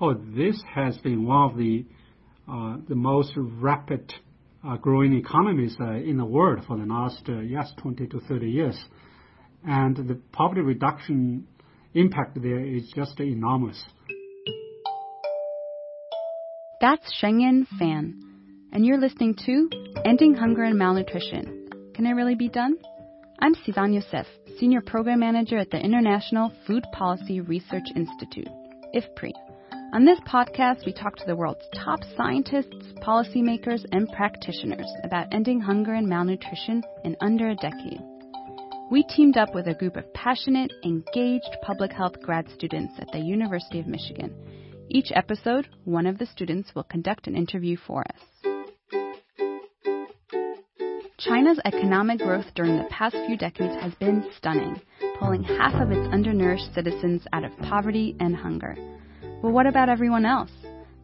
Oh, this has been one of the uh, the most rapid uh, growing economies uh, in the world for the last yes 20 to 30 years, and the poverty reduction impact there is just enormous. That's Shenggen Fan, and you're listening to Ending Hunger and Malnutrition. Can it really be done? I'm Sivan Yosef, Senior Program Manager at the International Food Policy Research Institute, IFPRI. On this podcast, we talk to the world's top scientists, policymakers, and practitioners about ending hunger and malnutrition in under a decade. We teamed up with a group of passionate, engaged public health grad students at the University of Michigan. Each episode, one of the students will conduct an interview for us. China's economic growth during the past few decades has been stunning, pulling half of its undernourished citizens out of poverty and hunger. But what about everyone else?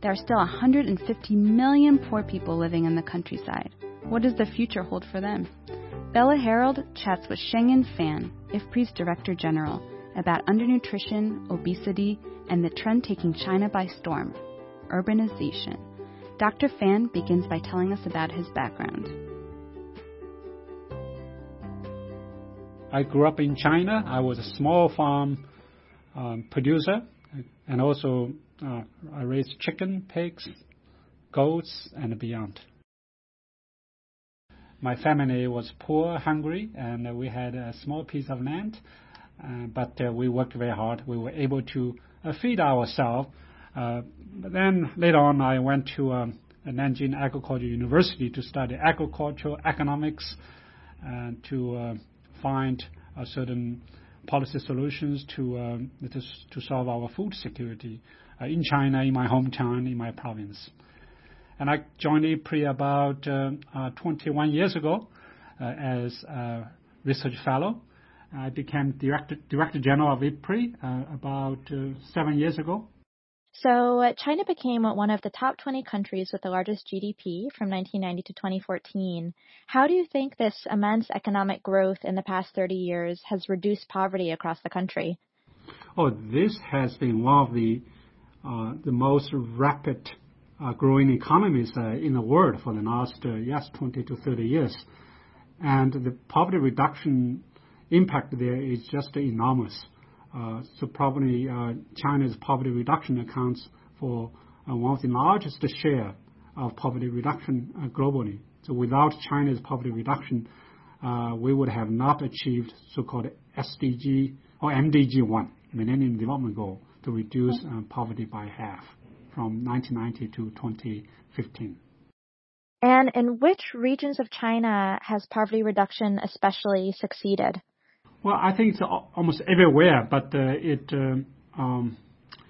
There are still 150 million poor people living in the countryside. What does the future hold for them? Bella Herold chats with Shenggen Fan, IFPRI's Director General, about undernutrition, obesity, and the trend taking China by storm urbanization. Dr. Fan begins by telling us about his background. I grew up in China. I was a small farm um, producer, and also uh, I raised chicken, pigs, goats, and beyond. My family was poor, hungry, and we had a small piece of land, uh, but uh, we worked very hard. We were able to feed ourselves. But then later on, I went to um, Nanjing Agricultural University to study agricultural economics and to find a certain policy solutions to um, to, to solve our food security uh, in China, in my hometown, in my province. And I joined IFPRI about uh, uh, 21 years ago as a research fellow. I became director, director general of IFPRI uh, about seven years ago. So uh, China became one of the top 20 countries with the largest GDP from 1990 to 2014. How do you think this immense economic growth in the past 30 years has reduced poverty across the country? Oh, this has been one of the uh, the most rapid uh, growing economies uh, in the world for the last uh, yes 20 to 30 years, and the poverty reduction impact there is just enormous. Uh, so probably uh, China's poverty reduction accounts for uh, one of the largest share of poverty reduction globally. So without China's poverty reduction, we would have not achieved so-called SDG or MDG 1, Millennium Development Goal, to reduce poverty by half from 1990 to 2015. And in which regions of China has poverty reduction especially succeeded? Well, I think it's almost everywhere, but uh, it um,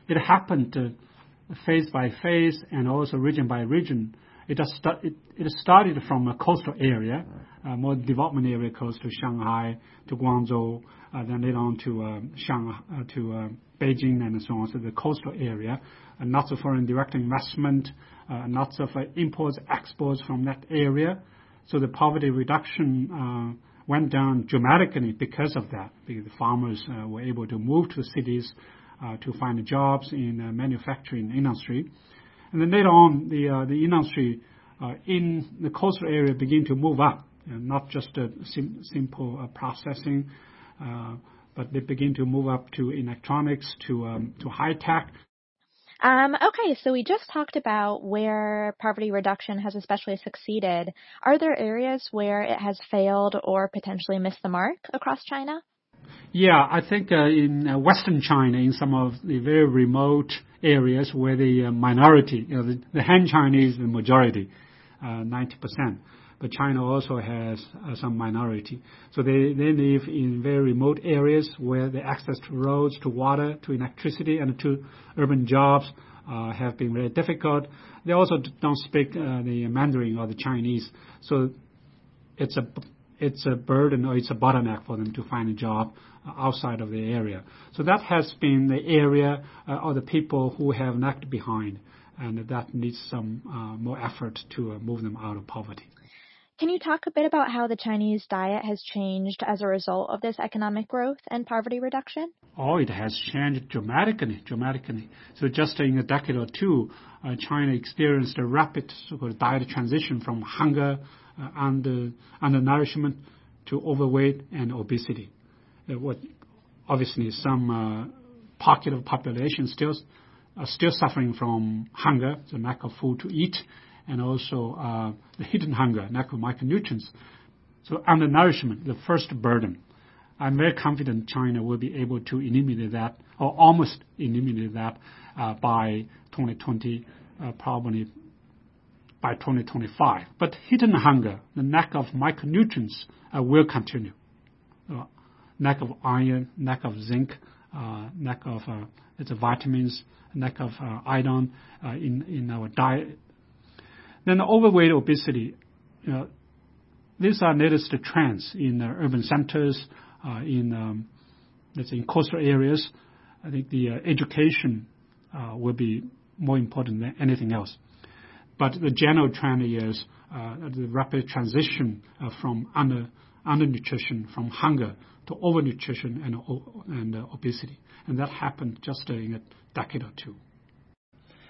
it happened uh, phase by phase and also region by region. It started from a coastal area, uh, more development area close to Shanghai, to Guangzhou, uh, then later on to uh, uh, uh, Beijing and so on. So the coastal area, uh, lots of foreign direct investment, uh, lots of uh, imports, exports from that area. So the poverty reduction. Uh, went down dramatically because of that, because the farmers uh, were able to move to cities uh, to find jobs in the manufacturing industry. And then later on, the uh, the industry uh, in the coastal area began to move up, not just sim- simple uh, processing, uh, but they begin to move up to electronics, to um, to high tech, um, okay, so we just talked about where poverty reduction has especially succeeded. Are there areas where it has failed or potentially missed the mark across China? Yeah, I think uh, in uh, Western China, in some of the very remote areas where the uh, minority, you know, the, the Han Chinese, the majority, 90%. But China also has uh, some minority. So they, they live in very remote areas where the access to roads, to water, to electricity, and to urban jobs uh, have been very difficult. They also don't speak uh, the Mandarin or the Chinese, so it's a it's a burden or it's a bottleneck for them to find a job uh, outside of the area. So that has been the area uh, the people who have lagged behind, and that needs some uh, more effort to uh, move them out of poverty. Can you talk a bit about how the Chinese diet has changed as a result of this economic growth and poverty reduction? oh, it has changed dramatically, dramatically. So just in a decade or two, uh, China experienced a rapid so-called diet transition from hunger uh, and undernourishment to overweight and obesity. Uh, what obviously some uh, pocket of population still are still suffering from hunger, the lack of food to eat, and also uh, the hidden hunger, lack of micronutrients. So undernourishment, the first burden. I'm very confident China will be able to eliminate that, or almost eliminate that, uh, by 2020, uh, probably by 2025. But hidden hunger, the lack of micronutrients, uh, will continue. Uh, lack of iron, lack of zinc, uh, lack of uh, vitamins, lack of iodine uh, in in our diet. Then overweight, obesity. These are latest trends in urban centers, in um, let's say in coastal areas. I think the education will be more important than anything else. But the general trend is the rapid transition from under undernutrition, from hunger to overnutrition and, and uh, obesity. And that happened just in a decade or two.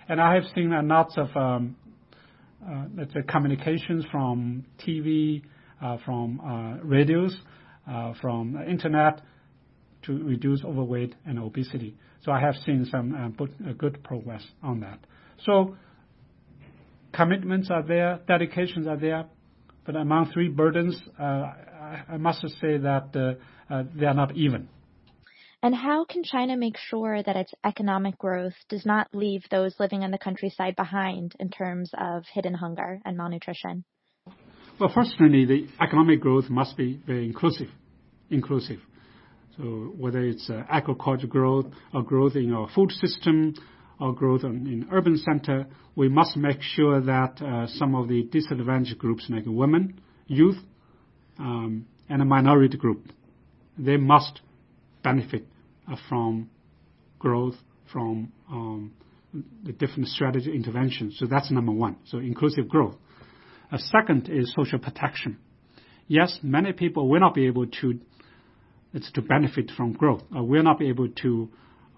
And I have seen uh, lots of, um, uh, let's say, communications from TV, uh, from uh, radios, uh, from internet to reduce overweight and obesity. So I have seen some good progress on that. So commitments are there, dedications are there, but among three burdens, I must say that uh, they are not even. And how can China make sure that its economic growth does not leave those living in the countryside behind in terms of hidden hunger and malnutrition? Well, firstly, the economic growth must be very inclusive. Inclusive. So whether it's uh, agriculture growth or growth in our food system or growth in, in urban center, we must make sure that uh, some of the disadvantaged groups like women, youth, um, and a minority group they must benefit from growth, from um, the different strategy interventions. So that's number one. So inclusive growth. A second is social protection. Yes, many people will not be able to benefit from growth, will not be able to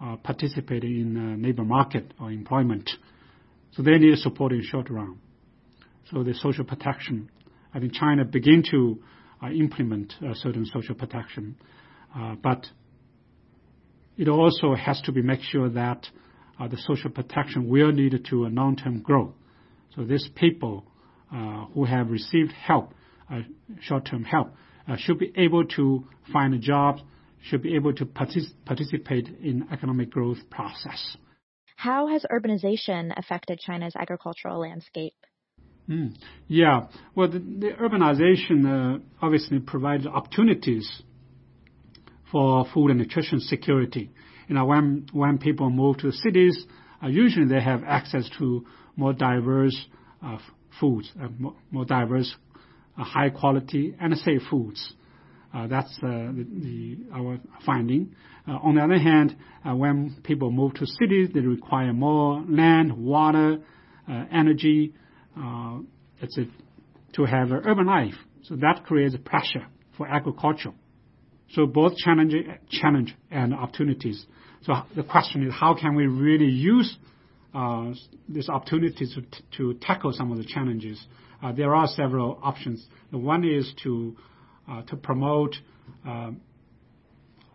uh, participate in uh, labor market or employment. So they need support in short run. So the social protection. I think China begin to uh, implement certain social protection. Uh, it also has to be make sure that uh, the social protection will lead to a long-term growth. So these people who have received help, short-term help, should be able to find jobs, should be able to participate in economic growth process. How has urbanization affected China's agricultural landscape? Mm. Yeah. Well, the, the urbanization uh, obviously provides opportunities for food and nutrition security. You know, when when people move to cities, uh, usually they have access to more diverse uh, foods, uh, more, more, diverse, uh, high quality and safe foods. Uh, that's the, the, our finding. on the other hand, when people move to cities, they require more land, water, energy, uh, it's a, to have an urban life. So that creates pressure for agriculture. So both challenge, and opportunities. So the question is, how can we really use uh, these opportunities to, tackle some of the challenges? Uh, there are several options. One is to uh, to promote, uh,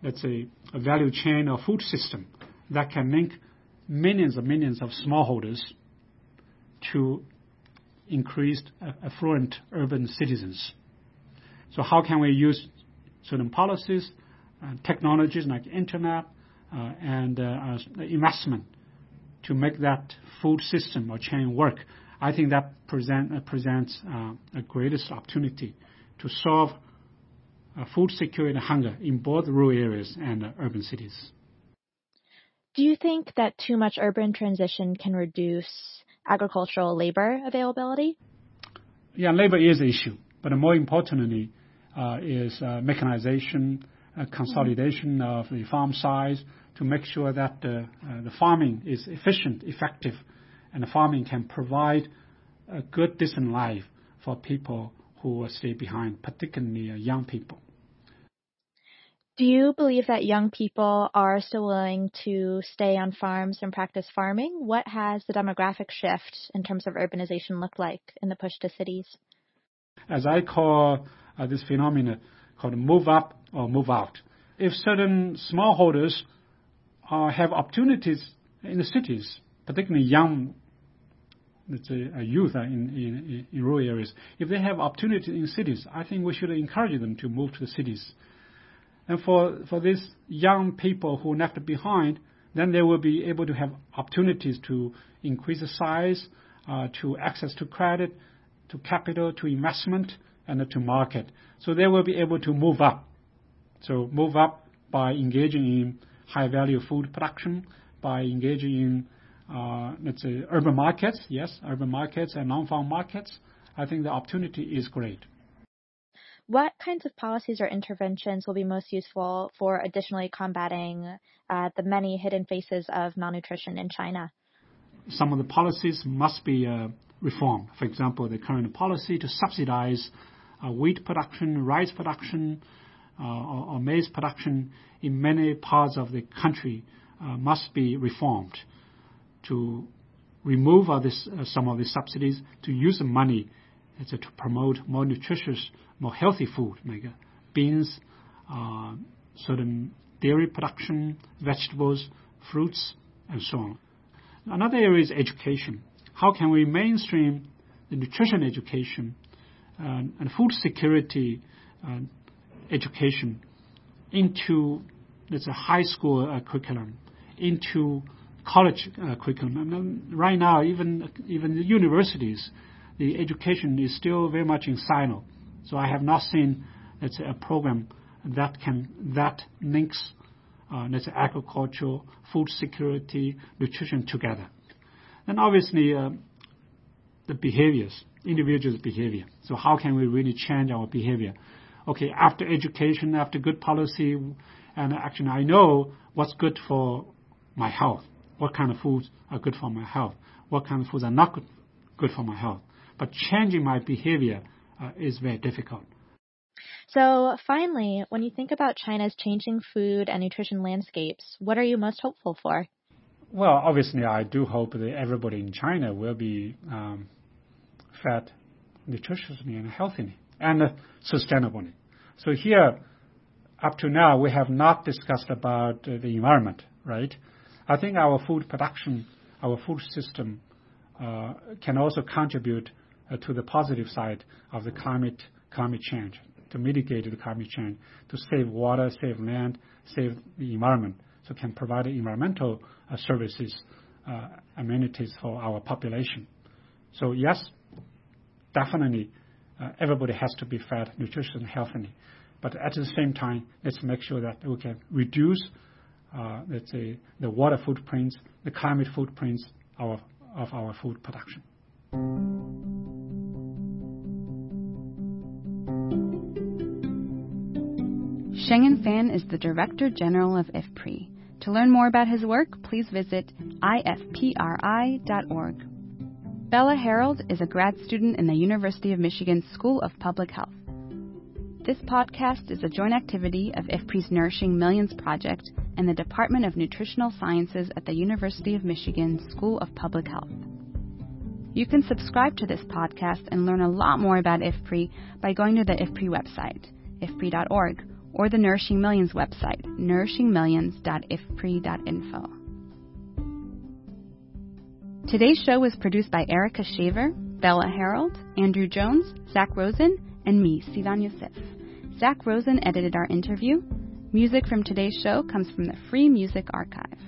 let's say, a value chain or food system that can link millions and millions of smallholders to increased affluent urban citizens. So how can we use certain policies, uh, technologies like internet, uh, and uh, investment to make that food system or chain work? I think that present, presents a greatest opportunity to solve food security and hunger in both rural areas and urban cities. Do you think that too much urban transition can reduce agricultural labor availability? Yeah, labor is an issue, but more importantly is uh, mechanization, uh, consolidation of the farm size to make sure that the farming is efficient, effective, and the farming can provide a good, decent life for people who stay behind, particularly young people. Do you believe that young people are still willing to stay on farms and practice farming? What has the demographic shift in terms of urbanization looked like in the push to cities? As I call uh, this phenomenon called move up or move out. If certain smallholders uh, have opportunities in the cities, particularly young let's say, a youth uh, in, in, in rural areas, if they have opportunities in cities, I think we should encourage them to move to the cities. And for, for these young people who are left behind, then they will be able to have opportunities to increase the size, uh, to access to credit, to capital, to investment, and to market. So they will be able to move up. So move up by engaging in high value food production, by engaging in uh, let's say urban markets, yes, urban markets and non-farm markets. I think the opportunity is great. What kinds of policies or interventions will be most useful for additionally combating uh, the many hidden faces of malnutrition in China? Some of the policies must be uh, reformed. For example, the current policy to subsidize wheat production, rice production, uh, or, maize production in many parts of the country uh, must be reformed to remove uh, some of the subsidies, to use the money to promote more nutritious, more healthy food, like uh, beans, uh, certain dairy production, vegetables, fruits, and so on. Another area is education. How can we mainstream the nutrition education uh, and food security uh, education into let's say high school uh, curriculum, into college uh, curriculum. Right now, even even the universities, the education is still very much in silo. So I have not seen let's say a program that can that links uh, let's say agriculture, food security, nutrition together. And obviously uh, the behaviors, individuals' behavior. So how can we really change our behavior? Okay, after education, after good policy, and actually I know what's good for my health what kind of foods are good for my health, what kind of foods are not good, good for my health. But changing my behavior uh, is very difficult. So, finally, when you think about China's changing food and nutrition landscapes, what are you most hopeful for? Well, obviously, I do hope that everybody in China will be um, nutritiously and healthily and sustainably. So here, up to now, we have not discussed about uh, the environment, right? I think our food production, our food system, uh, can also contribute uh, to the positive side of the climate climate change, to mitigate the climate change, to save water, save land, save the environment, so can provide environmental uh, services, uh, amenities for our population. So yes, definitely, uh, everybody has to be fed, nutritious, and healthy. But at the same time, let's make sure that we can reduce uh, let's say, the water footprints, the climate footprints of, of our food production. Shenggen Fan is the Director General of IFPRI. To learn more about his work, please visit ifpri.org. Bella Herold is a grad student in the University of Michigan School of Public Health. This podcast is a joint activity of IFPRI's Nourishing Millions project and the Department of Nutritional Sciences at the University of Michigan School of Public Health. You can subscribe to this podcast and learn a lot more about IFPRI by going to the IFPRI website, ifpri.org, or the Nourishing Millions website, nourishingmillions.ifpri.info. Today's show was produced by Erika Shaver, Bella Herold, Andrew Jones, Zach Rosen, and me, Sivan Yosef. Zach Rosen edited our interview. Music from today's show comes from the Free Music Archive.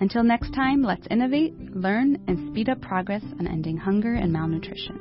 Until next time, let's innovate, learn, and speed up progress on ending hunger and malnutrition.